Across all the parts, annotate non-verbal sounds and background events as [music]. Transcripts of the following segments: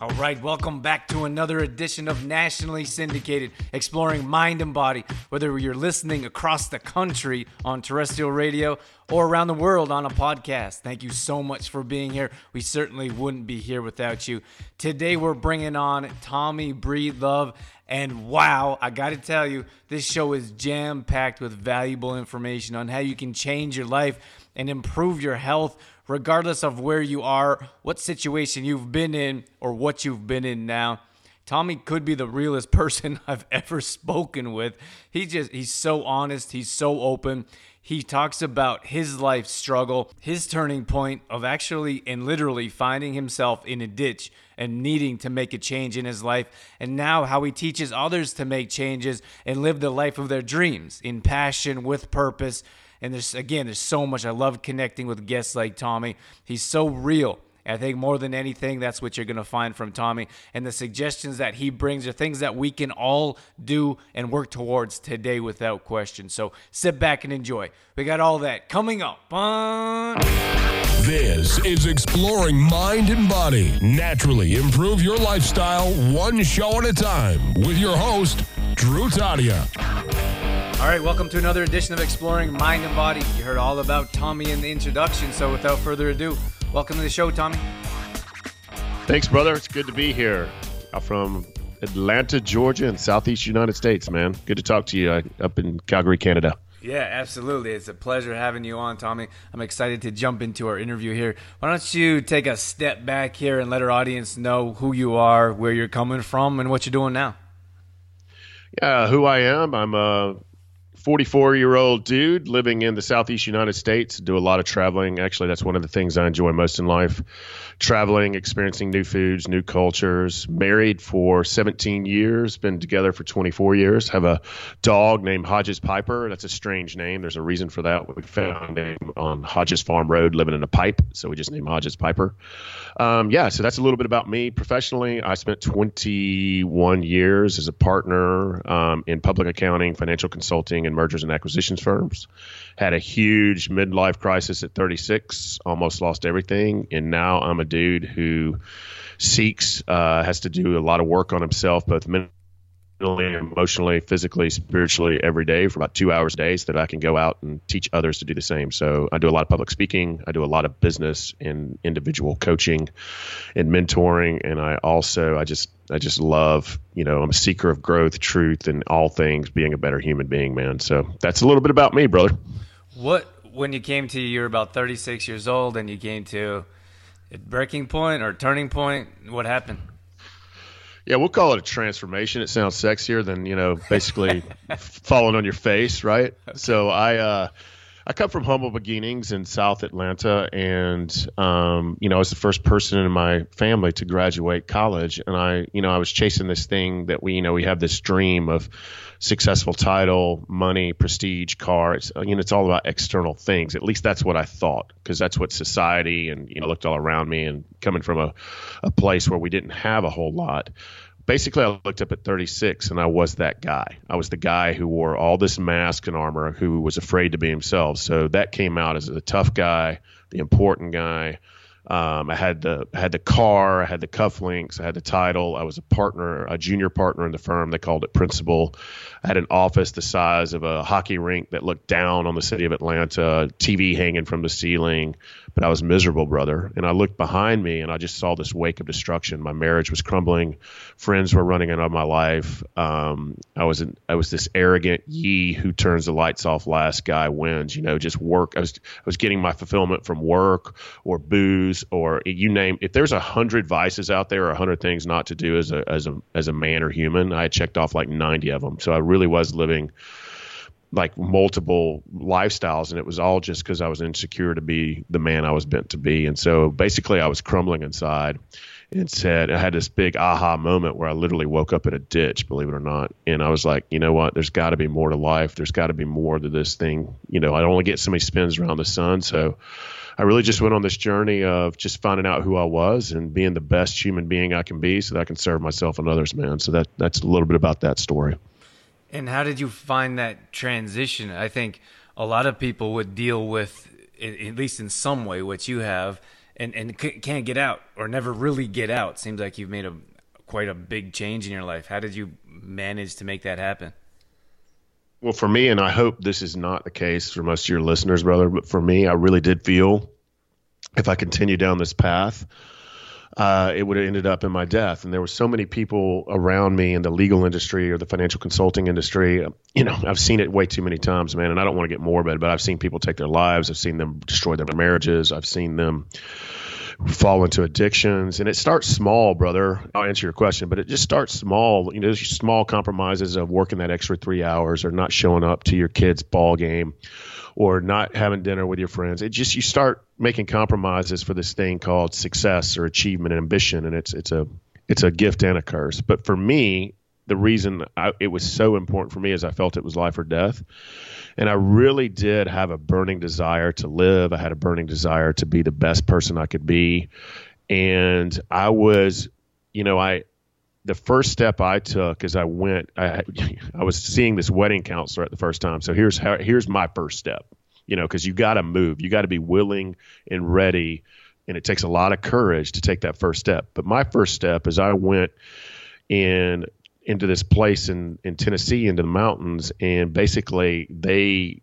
All right, welcome back to another edition of Nationally Syndicated Exploring Mind and Body. Whether you're listening across the country on terrestrial radio or around the world on a podcast, thank you so much for being here. We certainly wouldn't be here without you. Today, we're bringing on Tommy Breedlove. And wow, I got to tell you, this show is jam packed with valuable information on how you can change your life and improve your health regardless of where you are, what situation you've been in, or what you've been in now. Tommy could be the realest [laughs] person I've ever spoken with. He just he's so honest, he's so open. He talks about his life struggle, his turning point of actually and literally finding himself in a ditch and needing to make a change in his life, and now how he teaches others to make changes and live the life of their dreams in passion with purpose and there's again, there's so much. I love connecting with guests like Tommy. He's so real. I think more than anything, that's what you're going to find from Tommy. And the suggestions that he brings are things that we can all do and work towards today without question. So sit back and enjoy. We got all that coming up on. This is Exploring Mind and Body. Naturally improve your lifestyle one show at a time with your host, Drew Tadia. All right, welcome to another edition of Exploring Mind and Body. You heard all about Tommy in the introduction, so without further ado, welcome to the show, Tommy. Thanks, brother. It's good to be here. I'm from Atlanta, Georgia, in Southeast United States, man. Good to talk to you uh, up in Calgary, Canada. Yeah, absolutely. It's a pleasure having you on, Tommy. I'm excited to jump into our interview here. Why don't you take a step back here and let our audience know who you are, where you're coming from, and what you're doing now? Yeah, who I am. I'm a 44 year old dude living in the southeast United States. Do a lot of traveling. Actually, that's one of the things I enjoy most in life traveling, experiencing new foods, new cultures. Married for 17 years, been together for 24 years. Have a dog named Hodges Piper. That's a strange name. There's a reason for that. We found him on Hodges Farm Road living in a pipe, so we just named Hodges Piper. Um, yeah, so that's a little bit about me professionally. I spent 21 years as a partner um, in public accounting, financial consulting, and mergers and acquisitions firms. Had a huge midlife crisis at 36, almost lost everything, and now I'm a dude who seeks, uh, has to do a lot of work on himself, both mentally, emotionally, physically, spiritually, every day for about two hours a day, so that I can go out and teach others to do the same. So I do a lot of public speaking, I do a lot of business and individual coaching and mentoring, and I also I just I just love, you know, I'm a seeker of growth, truth, and all things, being a better human being, man. So that's a little bit about me, brother. What when you came to you were about 36 years old and you came to breaking point or turning point? What happened? Yeah, we'll call it a transformation. It sounds sexier than you know, basically [laughs] falling on your face, right? Okay. So I, uh, I come from humble beginnings in South Atlanta, and um, you know, I was the first person in my family to graduate college, and I, you know, I was chasing this thing that we, you know, we have this dream of successful title, money, prestige, car. It's you know, it's all about external things. At least that's what I thought, because that's what society and you know looked all around me, and coming from a, a place where we didn't have a whole lot basically I looked up at 36 and I was that guy. I was the guy who wore all this mask and armor who was afraid to be himself. So that came out as the tough guy, the important guy. Um, I had the I had the car, I had the cufflinks, I had the title. I was a partner, a junior partner in the firm. They called it principal. I had an office the size of a hockey rink that looked down on the city of Atlanta, TV hanging from the ceiling, but I was miserable, brother. And I looked behind me and I just saw this wake of destruction. My marriage was crumbling. Friends were running out of my life. Um, I was an, I was this arrogant ye who turns the lights off last guy wins. You know, just work. I was I was getting my fulfillment from work or booze or you name. If there's a hundred vices out there or a hundred things not to do as a as a as a man or human, I checked off like ninety of them. So I really was living like multiple lifestyles and it was all just because i was insecure to be the man i was meant to be and so basically i was crumbling inside and said, I had this big aha moment where I literally woke up in a ditch, believe it or not. And I was like, you know what? There's got to be more to life. There's got to be more to this thing. You know, I only get so many spins around the sun. So I really just went on this journey of just finding out who I was and being the best human being I can be so that I can serve myself and others, man. So that that's a little bit about that story. And how did you find that transition? I think a lot of people would deal with, at least in some way, what you have – and and can't get out or never really get out. Seems like you've made a quite a big change in your life. How did you manage to make that happen? Well, for me, and I hope this is not the case for most of your listeners, brother, but for me, I really did feel if I continue down this path, uh, it would have ended up in my death. And there were so many people around me in the legal industry or the financial consulting industry. You know, I've seen it way too many times, man. And I don't want to get morbid, but I've seen people take their lives. I've seen them destroy their marriages. I've seen them fall into addictions. And it starts small, brother. I'll answer your question, but it just starts small. You know, small compromises of working that extra three hours or not showing up to your kid's ball game or not having dinner with your friends. It just you start making compromises for this thing called success or achievement and ambition, and it's it's a it's a gift and a curse. But for me, the reason I, it was so important for me is I felt it was life or death. And I really did have a burning desire to live. I had a burning desire to be the best person I could be. And I was, you know, I, the first step I took is I went. I I was seeing this wedding counselor at the first time. So here's how here's my first step. You know, because you got to move. You got to be willing and ready, and it takes a lot of courage to take that first step. But my first step is I went in into this place in in Tennessee into the mountains, and basically they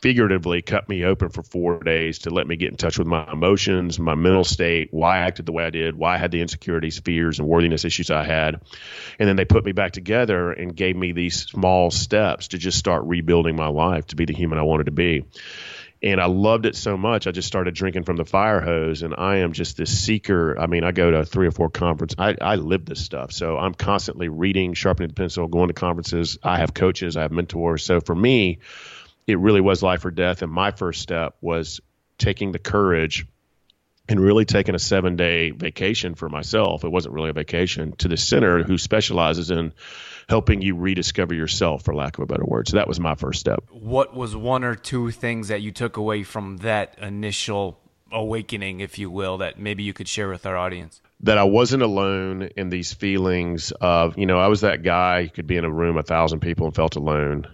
figuratively cut me open for four days to let me get in touch with my emotions, my mental state, why I acted the way I did, why I had the insecurities, fears, and worthiness issues I had. And then they put me back together and gave me these small steps to just start rebuilding my life to be the human I wanted to be. And I loved it so much, I just started drinking from the fire hose. And I am just this seeker. I mean, I go to three or four conferences. I, I live this stuff. So I'm constantly reading, sharpening the pencil, going to conferences. I have coaches, I have mentors. So for me, it really was life or death. And my first step was taking the courage and really taking a seven day vacation for myself. It wasn't really a vacation to the center who specializes in helping you rediscover yourself, for lack of a better word. So that was my first step. What was one or two things that you took away from that initial awakening, if you will, that maybe you could share with our audience? That I wasn't alone in these feelings of, you know, I was that guy who could be in a room, a thousand people, and felt alone.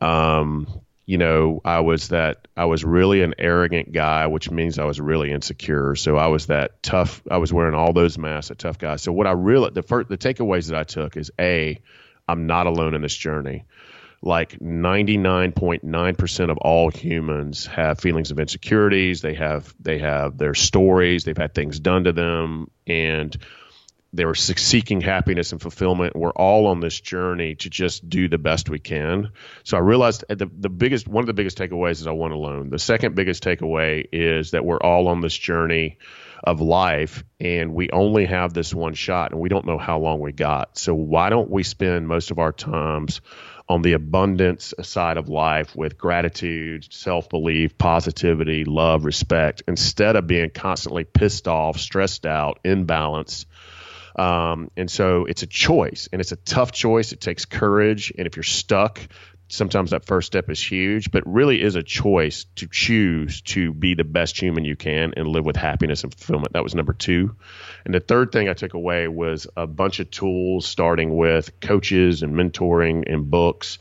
Um, you know, I was that I was really an arrogant guy, which means I was really insecure. So I was that tough. I was wearing all those masks, a tough guy. So what I really the first the takeaways that I took is a, I'm not alone in this journey. Like 99.9% of all humans have feelings of insecurities. They have they have their stories. They've had things done to them, and they were seeking happiness and fulfillment. We're all on this journey to just do the best we can. So I realized uh, the the biggest one of the biggest takeaways is I want alone. The second biggest takeaway is that we're all on this journey of life and we only have this one shot and we don't know how long we got. So why don't we spend most of our times on the abundance side of life with gratitude, self belief, positivity, love, respect, instead of being constantly pissed off, stressed out, imbalanced um, and so it's a choice, and it's a tough choice. It takes courage, and if you're stuck, sometimes that first step is huge, but really is a choice to choose to be the best human you can and live with happiness and fulfillment. That was number two. And the third thing I took away was a bunch of tools, starting with coaches and mentoring and books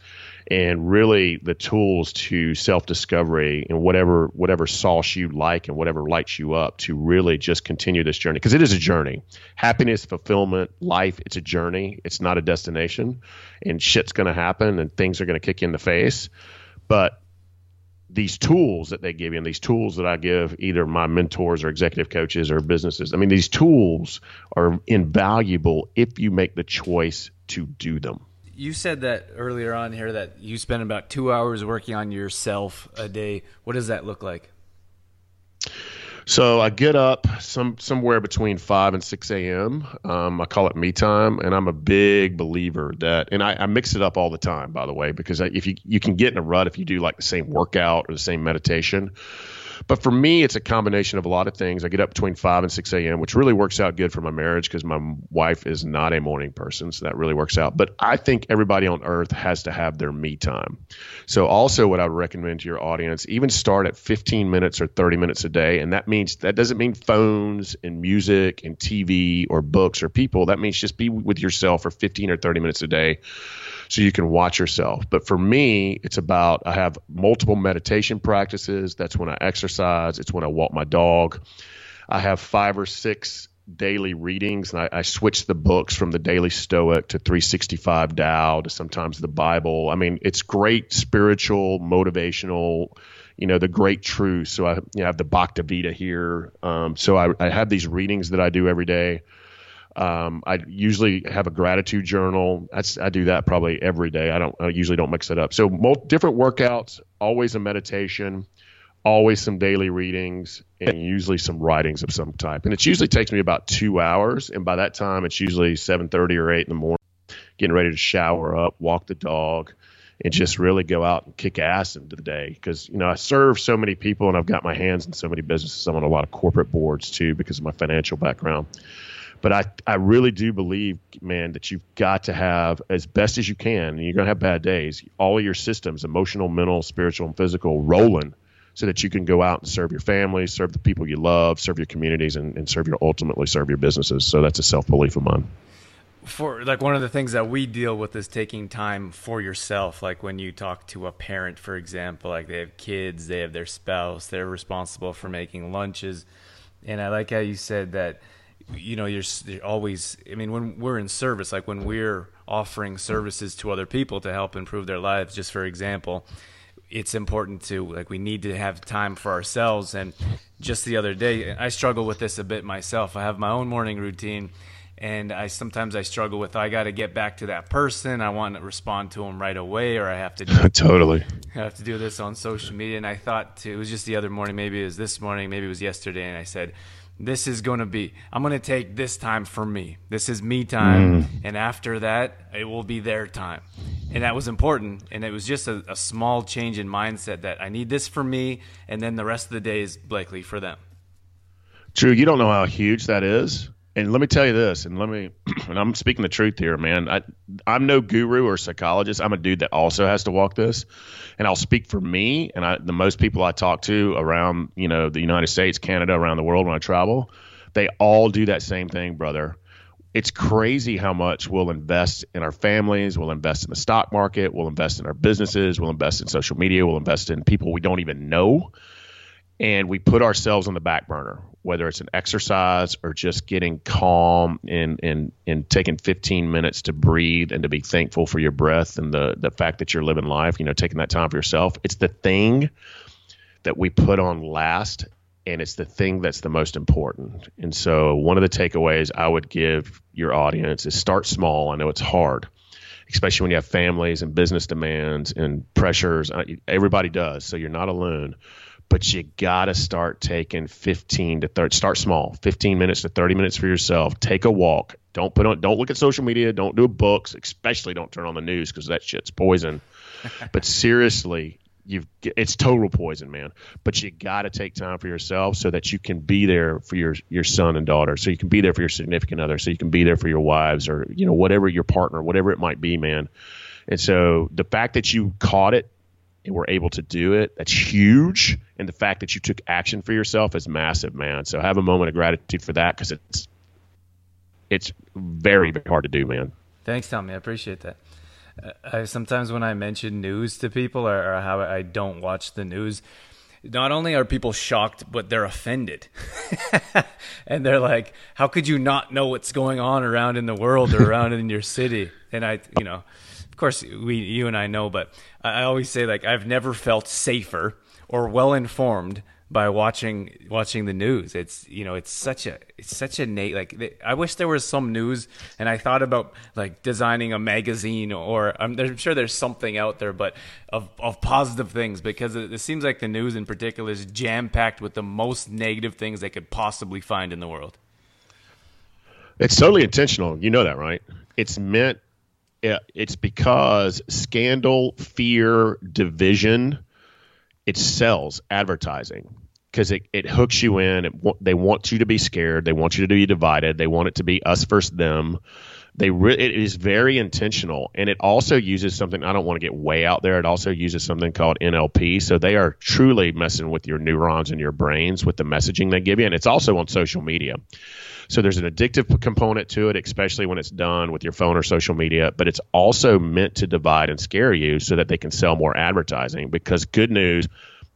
and really the tools to self discovery and whatever whatever sauce you like and whatever lights you up to really just continue this journey because it is a journey. Happiness, fulfillment, life, it's a journey. It's not a destination, and shit's going to happen and things are going to kick you in the face, but these tools that they give you and these tools that I give either my mentors or executive coaches or businesses. I mean, these tools are invaluable if you make the choice to do them you said that earlier on here that you spend about two hours working on yourself a day. What does that look like? So I get up some somewhere between five and six a.m. Um, I call it me time, and I'm a big believer that, and I, I mix it up all the time, by the way, because if you you can get in a rut if you do like the same workout or the same meditation. But for me, it's a combination of a lot of things. I get up between 5 and 6 a.m., which really works out good for my marriage because my wife is not a morning person. So that really works out. But I think everybody on earth has to have their me time. So, also, what I would recommend to your audience, even start at 15 minutes or 30 minutes a day. And that means that doesn't mean phones and music and TV or books or people. That means just be with yourself for 15 or 30 minutes a day so you can watch yourself. But for me, it's about I have multiple meditation practices. That's when I exercise, it's when I walk my dog. I have five or six daily readings, and I, I switch the books from the Daily Stoic to 365 Tao to sometimes the Bible. I mean, it's great spiritual, motivational you know the great truth. So I you know, have the Bhagavad Gita here. Um, so I, I have these readings that I do every day. Um, I usually have a gratitude journal. That's, I do that probably every day. I don't I usually don't mix it up. So different workouts, always a meditation, always some daily readings, and usually some writings of some type. And it usually takes me about two hours. And by that time, it's usually seven thirty or eight in the morning, getting ready to shower up, walk the dog, and just really go out and kick ass into the day. Because you know I serve so many people, and I've got my hands in so many businesses. I'm on a lot of corporate boards too because of my financial background but I, I really do believe, man, that you've got to have as best as you can, and you're going to have bad days, all your systems, emotional, mental, spiritual, and physical, rolling so that you can go out and serve your family, serve the people you love, serve your communities, and, and serve your ultimately serve your businesses. So that's a self belief of mine. For like one of the things that we deal with is taking time for yourself. Like when you talk to a parent, for example, like they have kids, they have their spouse, they're responsible for making lunches. And I like how you said that you know, you're, you're, always. I mean, when we're in service, like when we're offering services to other people to help improve their lives, just for example, it's important to like we need to have time for ourselves. And just the other day, I struggle with this a bit myself. I have my own morning routine, and I sometimes I struggle with I got to get back to that person. I want to respond to them right away, or I have to [laughs] totally I have to do this on social media. And I thought to, it was just the other morning, maybe it was this morning, maybe it was yesterday, and I said this is going to be i'm going to take this time for me. This is me time. Mm. and after that it will be their time. And that was important. And it was just a, a, small change in mindset that i need this for me and then the rest of the day is blakely for them. True you don't know how huge that is and let me tell you this, and let me, [clears throat] and I'm speaking the truth here, man. I, I'm no guru or psychologist. I'm a dude that also has to walk this, and I'll speak for me and I, the most people I talk to around, you know, the United States, Canada, around the world when I travel, they all do that same thing, brother. It's crazy how much we'll invest in our families, we'll invest in the stock market, we'll invest in our businesses, we'll invest in social media, we'll invest in people we don't even know and we put ourselves on the back burner, whether it's an exercise or just getting calm and, and, and taking 15 minutes to breathe and to be thankful for your breath and the, the fact that you're living life, you know, taking that time for yourself. It's the thing that we put on last and it's the thing that's the most important. And so one of the takeaways I would give your audience is start small. I know it's hard, especially when you have families and business demands and pressures. Everybody does. So you're not alone but you got to start taking 15 to 30 start small 15 minutes to 30 minutes for yourself. Take a walk. Don't put on don't look at social media. Don't do books especially don't turn on the news because that shit's poison. [laughs] But seriously you've it's total poison man. But you got to take time for yourself so that you can be there for your your son and daughter so you can be there for your significant other so you can be there for your wives or you know whatever your partner whatever it might be man. And so the fact that you caught it were able to do it, that's huge. And the fact that you took action for yourself is massive, man. So have a moment of gratitude for that because it's it's very very hard to do, man. Thanks, Tommy. I appreciate that. I, sometimes when I mention news to people or, or how I don't watch the news, not only are people shocked, but they're offended. [laughs] and they're like, how could you not know what's going on around in the world or around in your city? And I, you know, of course, we, you and I know, but I always say like I've never felt safer or well informed by watching watching the news. It's you know it's such a it's such a na- like I wish there was some news. And I thought about like designing a magazine or I'm, I'm sure there's something out there, but of of positive things because it, it seems like the news in particular is jam packed with the most negative things they could possibly find in the world. It's totally intentional. You know that, right? It's meant it's because scandal, fear, division, it sells advertising. because it, it hooks you in. It, they want you to be scared. They want you to be divided. They want it to be us versus them. They re- it is very intentional, and it also uses something. I don't want to get way out there. It also uses something called NLP. So they are truly messing with your neurons and your brains with the messaging they give you, and it's also on social media. So there's an addictive component to it, especially when it's done with your phone or social media, but it's also meant to divide and scare you so that they can sell more advertising. Because good news,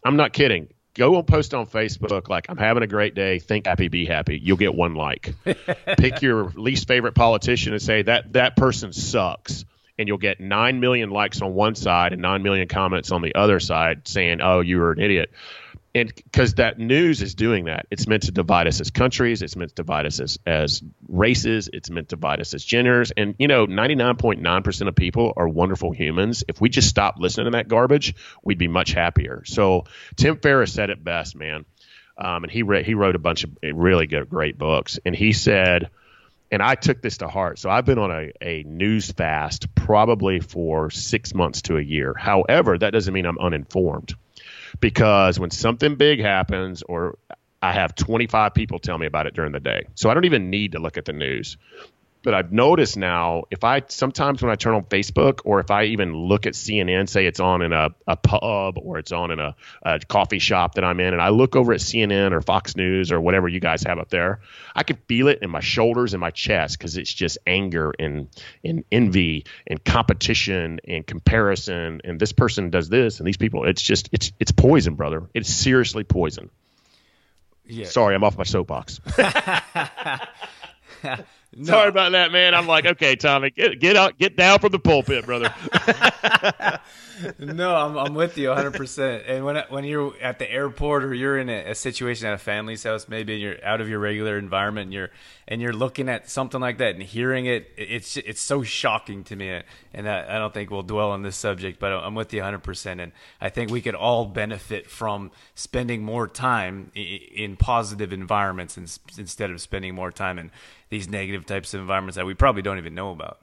I'm not kidding. Go and post on Facebook like I'm having a great day. Think happy, be happy. You'll get one like. [laughs] Pick your least favorite politician and say that that person sucks and you'll get 9 million likes on one side and 9 million comments on the other side saying, oh, you were an idiot and because that news is doing that it's meant to divide us as countries it's meant to divide us as, as races it's meant to divide us as genders. And you know 99.9% of people are wonderful humans. If we just stop listening to that garbage we'd be much happier. So tim ferriss said it best man. Um, and he, re- he wrote a bunch of really good great books. And he said and I took this to heart. So I've been on a, a news fast probably for six months to a year. However, that doesn't mean I'm uninformed because when something big happens or I have 25 people tell me about it during the day. So I don't even need to look at the news but I've noticed now if I sometimes when I turn on Facebook or if I even look at CNN, say it's on in a, a pub or it's on in a, a, coffee shop that I'm in, and I look over at CNN or Fox News or whatever you guys have up there, I can feel it in my shoulders and my chest because it's just anger and, and envy and competition and comparison. And this person does this and these people, it's just, it's, it's poison, brother. It's seriously poison. Yeah. Sorry, I'm off my soapbox. [laughs] [laughs] No. Sorry about that, man. I'm like, okay, Tommy, get get out, get down from the pulpit, brother. [laughs] no, I'm, I'm with you 100. percent And when when you're at the airport or you're in a, a, situation at a family's house, maybe and you're out of your regular environment, and you're and you're looking at something like that and hearing it, it's it's so shocking to me. And I, I don't think we'll dwell on this subject, but I'm with you 100. percent And I think we could all benefit from spending more time in positive environments instead of spending more time in these negative types of environments that we probably don't even know about.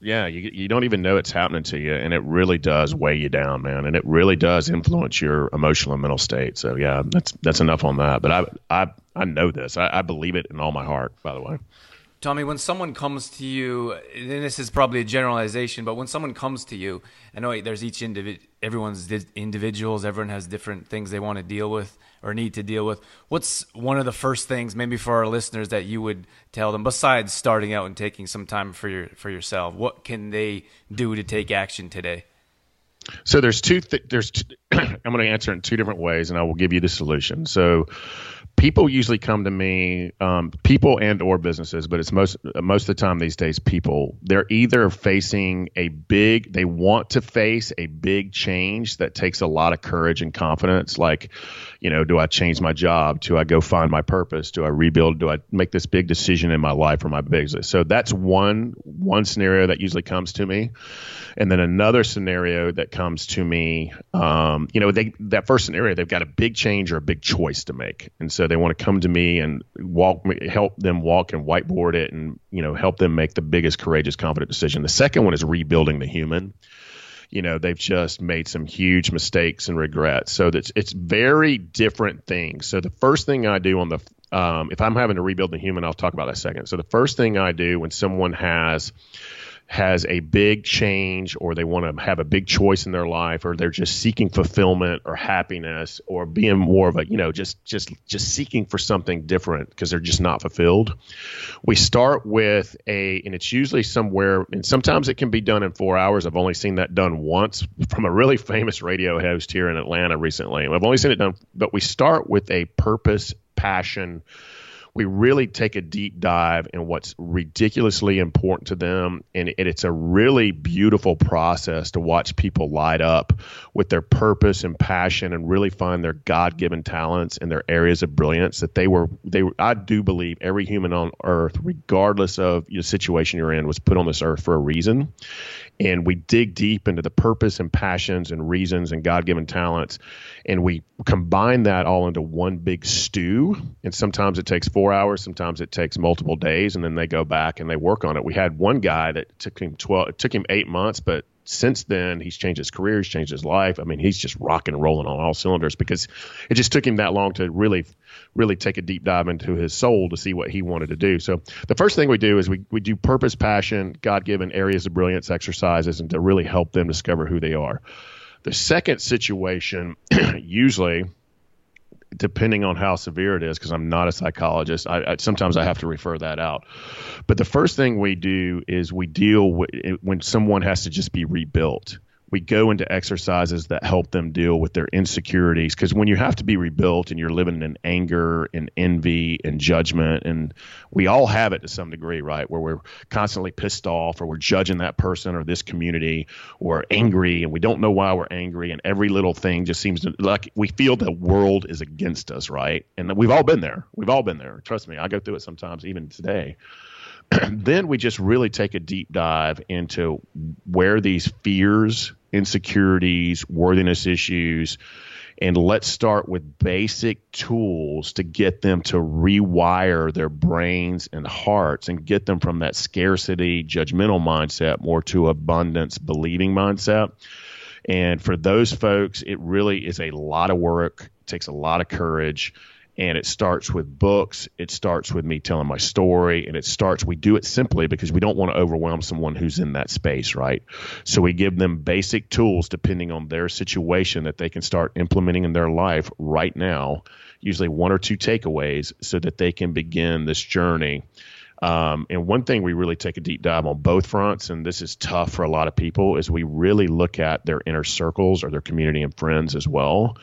Yeah, you you don't even know it's happening to you, and it really does weigh you down, man, and it really does influence your emotional and mental state. So yeah, that's that's enough on that. But I I I know this. I, I believe it in all my heart. By the way. Tommy, when someone comes to you, and this is probably a generalization, but when someone comes to you, I know there's each individual, everyone's individuals, everyone has different things they want to deal with or need to deal with. What's one of the first things, maybe for our listeners, that you would tell them besides starting out and taking some time for your for yourself? What can they do to take action today? So there's two. Th- there's. [clears throat] I'm going to answer in two different ways, and I will give you the solution. So people usually come to me, um, people and or businesses, but it's most most of the time these days people. They're either facing a big, they want to face a big change that takes a lot of courage and confidence. Like, you know, do I change my job? Do I go find my purpose? Do I rebuild? Do I make this big decision in my life or my business? So that's one one scenario that usually comes to me, and then another scenario that comes to me, um, you know, they that first scenario they've got a big change or a big choice to make, and so they want to come to me and walk help them walk and whiteboard it and you know help them make the biggest courageous confident decision. The second one is rebuilding the human. You know they've just made some huge mistakes and regrets. So that's it's very different things. So the first thing i do on the um, if i'm having to rebuild the human i'll talk about that second. So the first thing i do when someone has has a big change or they want to have a big choice in their life or they're just seeking fulfillment or happiness or being more of a you know just just just seeking for something different because they're just not fulfilled. We start with a and it's usually somewhere and sometimes it can be done in four hours. I've only seen that done once from a really famous radio host here in atlanta recently. I've only seen it done but we start with a purpose passion we really take a deep dive in what's ridiculously important to them. And it's a really beautiful process to watch people light up with their purpose and passion and really find their God given talents and their areas of brilliance that they were, they, I do believe every human on earth, regardless of the situation you're in, was put on this earth for a reason and we dig deep into the purpose and passions and reasons and God-given talents and we combine that all into one big stew. And sometimes it takes 4 hours sometimes it takes multiple days and then they go back and they work on it. We had one guy that took him 12 it took him 8 months but since then, he's changed his career, he's changed his life. I mean, he's just rocking and rolling on all cylinders because it just took him that long to really, really take a deep dive into his soul to see what he wanted to do. So the first thing we do is we, we do purpose, passion, God given areas of brilliance exercises and to really help them discover who they are. The second situation, [clears throat] usually, depending on how severe it is, because I'm not a psychologist, I, I, sometimes I have to refer that out. But the first thing we do is we deal with when someone has to just be rebuilt we go into exercises that help them deal with their insecurities. Because when you have to be rebuilt and you're living in anger and envy and judgment and we all have it to some degree right? Where we're constantly pissed off or we're judging that person or this community or angry and we don't know why we're angry and every little thing just seems to like we feel the world is against us right? And we've all been there. We've all been there. Trust me i go through it sometimes even today. [clears throat] Then we just really take a deep dive into where these fears, insecurities, worthiness issues, and let's start with basic tools to get them to rewire their brains and hearts and get them from that scarcity, judgmental mindset more to abundance, believing mindset. And for those folks, it really is a lot of work, takes a lot of courage and it starts with books. It starts with me telling my story. And it starts we do it simply because we don't want to overwhelm someone who's in that space right? So we give them basic tools depending on their situation that they can start implementing in their life right now usually one or two takeaways so that they can begin this journey. Um, and one thing we really take a deep dive on both fronts, and this is tough for a lot of people, is we really look at their inner circles or their community and friends as well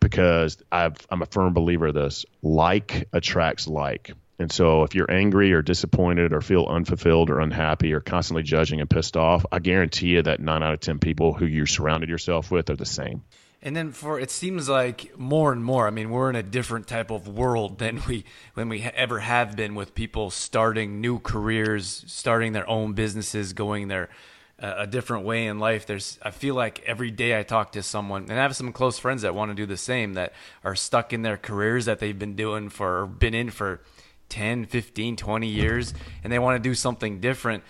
because i am a firm believer of this. Like attracts like. And so if you're angry or disappointed or feel unfulfilled or unhappy or constantly judging and pissed off, I guarantee you that nine out of 10 people who you surrounded yourself with are the same. And then for it seems like more and more. I mean, we're in a different type of world than we when we ever have been with people starting new careers, starting their own businesses, going their a different way in life. There's I feel like every day I talk to someone and I have some close friends that want to do the same that are stuck in their careers that they've been doing for been in for 10, 15, 20 years and they want to do something different.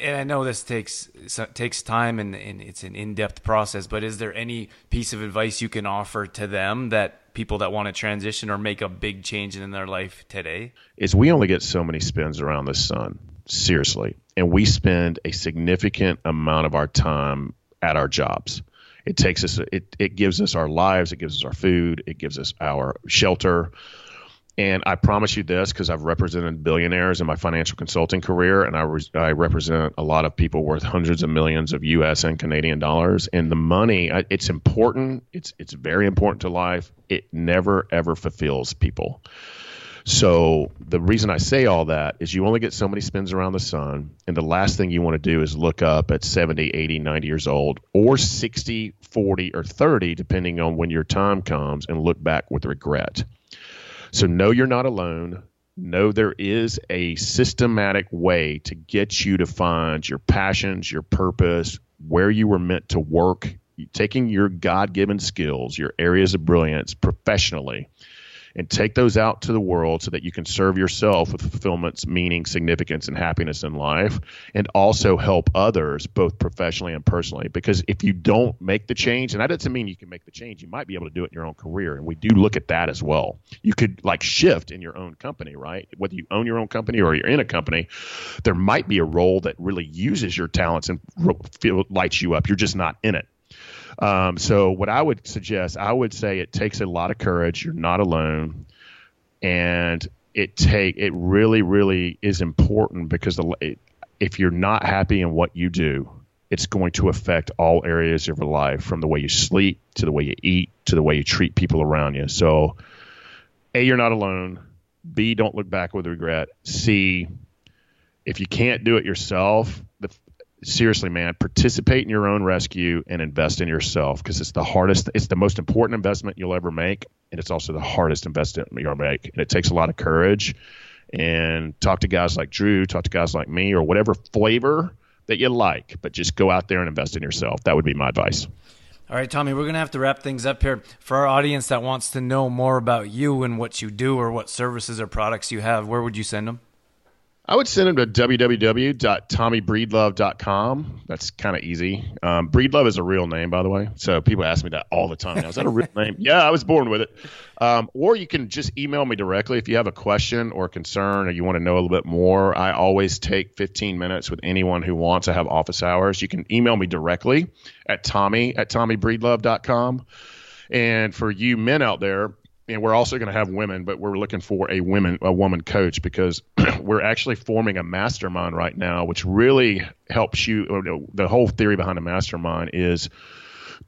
And I know this takes takes time and, and it's an in-depth process, but is there any piece of advice you can offer to them that people that want to transition or make a big change in their life today? Is we only get so many spins around the sun seriously. And we spend a significant amount of our time at our jobs. It takes us, it, it gives us our lives, it gives us our food, it gives us our shelter. And I promise you this because I've represented billionaires in my financial consulting career, and I, re- I represent a lot of people worth hundreds of millions of U.S. and Canadian dollars. And the money, it's important. It's it's very important to life. It never ever fulfills people. So the reason I say all that is you only get so many spins around the sun, and the last thing you want to do is look up at 70, 80, 90 years old, or 60, 40, or 30, depending on when your time comes, and look back with regret. So know you're not alone. Know there is a systematic way to get you to find your passions, your purpose, where you were meant to work, taking your God given skills, your areas of brilliance professionally and take those out to the world so that you can serve yourself with fulfillments, meaning, significance, and happiness in life, and also help others both professionally and personally. Because if you don't make the change, and that doesn't mean you can make the change, you might be able to do it in your own career. And we do look at that as well. You could like shift in your own company, right? Whether you own your own company or you're in a company, there might be a role that really uses your talents and lights you up. You're just not in it. Um, so what I would suggest, I would say it takes a lot of courage. You're not alone, and it take it really, really is important because the, if you're not happy in what you do, it's going to affect all areas of your life, from the way you sleep to the way you eat to the way you treat people around you. So, a, you're not alone. B, don't look back with regret. C, if you can't do it yourself, the seriously, man, participate in your own rescue and invest in yourself because it's the hardest, it's the most important investment you'll ever make. And it's also the hardest investment you'll make. And it takes a lot of courage. And talk to guys like Drew, talk to guys like me, or whatever flavor that you like, but just go out there and invest in yourself. That would be my advice. All right, Tommy, we're going to have to wrap things up here. For our audience that wants to know more about you and what you do or what services or products you have, where would you send them? I would send them to www.tommybreedlove.com. That's kind of easy. Um, Breedlove is a real name, by the way. So people ask me that all the time. Now, is that a real [laughs] name? Yeah, I was born with it. Um, or you can just email me directly if you have a question or concern or you want to know a little bit more. I always take 15 minutes with anyone who wants to have office hours. You can email me directly at tommy at tommybreedlove.com. And for you men out there, and we're also going to have women, but we're looking for a women a woman coach because [clears throat] we're actually forming a mastermind right now, which really helps you. The whole theory behind a mastermind is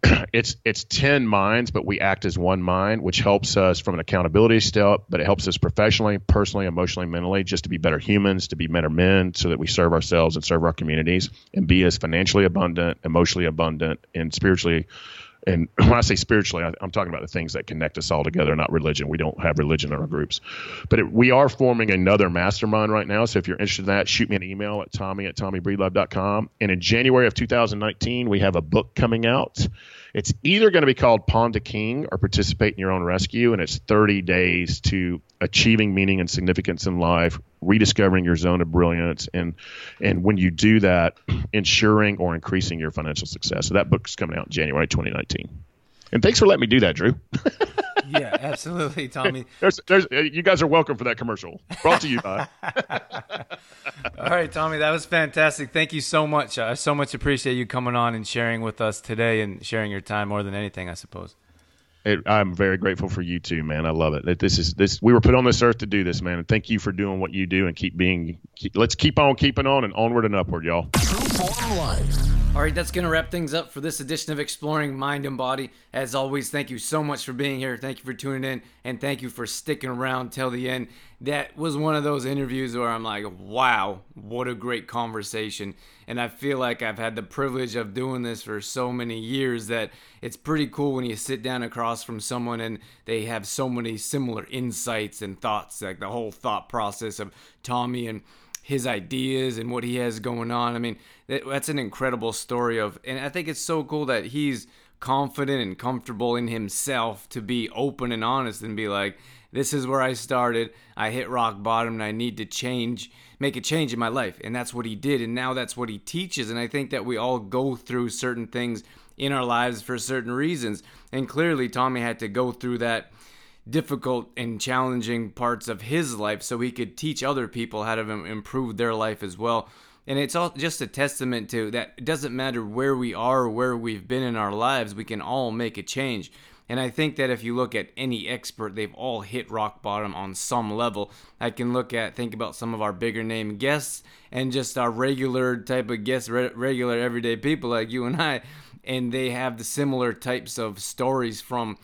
[clears throat] it's it's 10 minds but we act as one mind which helps us from an accountability step but it helps us professionally personally emotionally mentally just to be better humans to be better men so that we serve ourselves and serve our communities and be as financially abundant emotionally abundant and spiritually and [clears throat] when I say spiritually, I, am talking about the things that connect us all together, not religion. We don't have religion in our groups, but it, we are forming another mastermind right now. So if you're interested in that, shoot me an email at tommy at tommybreedlove.com. And in January of 2019, we have a book coming out. It's either going to be called Pawn to King or Participate in Your Own Rescue, and it's 30 days to achieving meaning and significance in life, rediscovering your zone of brilliance, and and when you do that, [clears throat] ensuring or increasing your financial success. So that book's coming out in January 2019. And thanks for letting me do that, Drew. [laughs] yeah, absolutely, Tommy. [laughs] there's, there's, uh, you guys are welcome for that commercial. Brought to you by. [laughs] All right, Tommy, that was fantastic. Thank you so much. I so much appreciate you coming on and sharing with us today and sharing your time more than anything, I suppose. It, I'm very grateful for you too, man. I love it. This is this. We were put on this earth to do this, man. And thank you for doing what you do and keep being. Keep, let's keep on keeping on and onward and upward, y'all. All right, that's going to wrap things up for this edition of Exploring Mind and Body. As always, thank you so much for being here. Thank you for tuning in, and thank you for sticking around till the end. That was one of those interviews where I'm like, wow, what a great conversation. And I feel like I've had the privilege of doing this for so many years that it's pretty cool when you sit down across from someone and they have so many similar insights and thoughts, like the whole thought process of Tommy and his ideas and what he has going on. I mean, that's an incredible story of, and I think it's so cool that he's confident and comfortable in himself to be open and honest and be like, this is where I started. I hit rock bottom and I need to change, make a change in my life. And that's what he did. And now that's what he teaches. And I think that we all go through certain things in our lives for certain reasons. And clearly, Tommy had to go through that difficult and challenging parts of his life so he could teach other people how to improve their life as well. And it's all just a testament to that it doesn't matter where we are or where we've been in our lives, we can all make a change. And I think that if you look at any expert, they've all hit rock bottom on some level. I can look at, think about some of our bigger name guests and just our regular type of guests, regular everyday people like you and I, and they have the similar types of stories from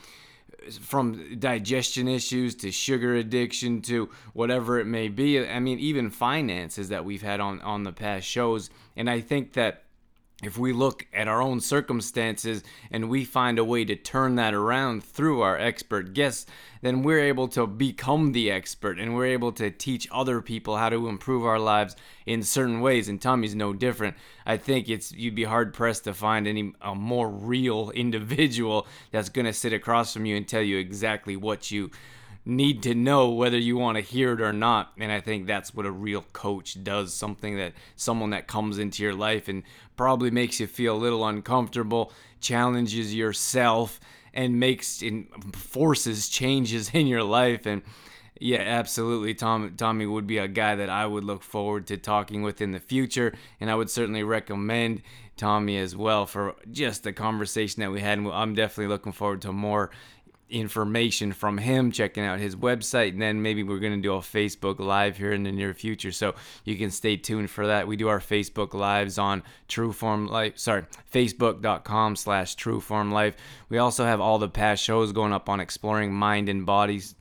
from digestion issues to sugar addiction to whatever it may be. I mean, even finances that we've had on on the past shows, and I think that if we look at our own circumstances and we find a way to turn that around through our expert guests, then we're able to become the expert and we're able to teach other people how to improve our lives in certain ways. And Tommy's no different. I think it's you'd be hard pressed to find any a more real [laughs] individual that's going to sit across from you and tell you exactly what you need to know whether you want to hear it or not. And I think that's what a real coach does something that someone that comes into your life and probably makes you feel a little uncomfortable, challenges yourself, and makes and forces changes [laughs] in your life. And yeah, absolutely. Tom, Tommy would be a guy that I would look forward to talking with in the future. And I would certainly recommend Tommy as well for just the conversation that we had. And I'm definitely looking forward to more information from him, checking out his website, and then maybe we're going to do a Facebook Live here in the near future. So you can stay tuned for that. We do our Facebook Lives on Trueform Life, sorry, facebook.com slash Trueform Life. We also have all the past shows going up on Exploring Mind and Bodies.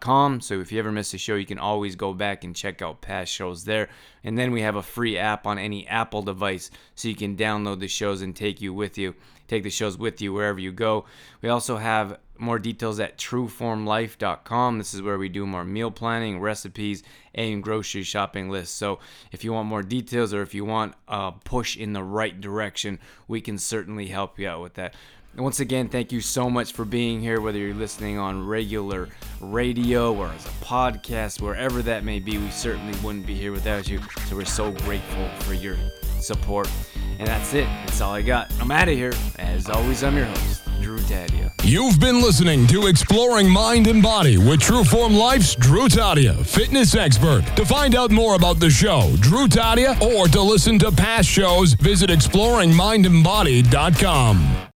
Com. So if you ever miss a show, you can always go back and check out past shows there. And then we have a free app on any Apple device so you can download the shows and take you with you, take the shows with you wherever you go. We also have more details at trueformlife.com. This is where we do more meal planning, recipes, and grocery shopping lists. So if you want more details or if you want a push in the right direction, we can certainly help you out with that. Once again, thank you so much for being here, whether you're listening on regular radio or as a podcast, wherever that may be. We certainly wouldn't be here without you. So we're so grateful for your support. And that's it. That's all I got. I'm out of here. As always, I'm your host, Drew Tadia. You've been listening to Exploring Mind and Body with Trueform Life's Drew Tadia, fitness expert. To find out more about the show, Drew Tadia, or to listen to past shows, visit exploringmindandbody.com.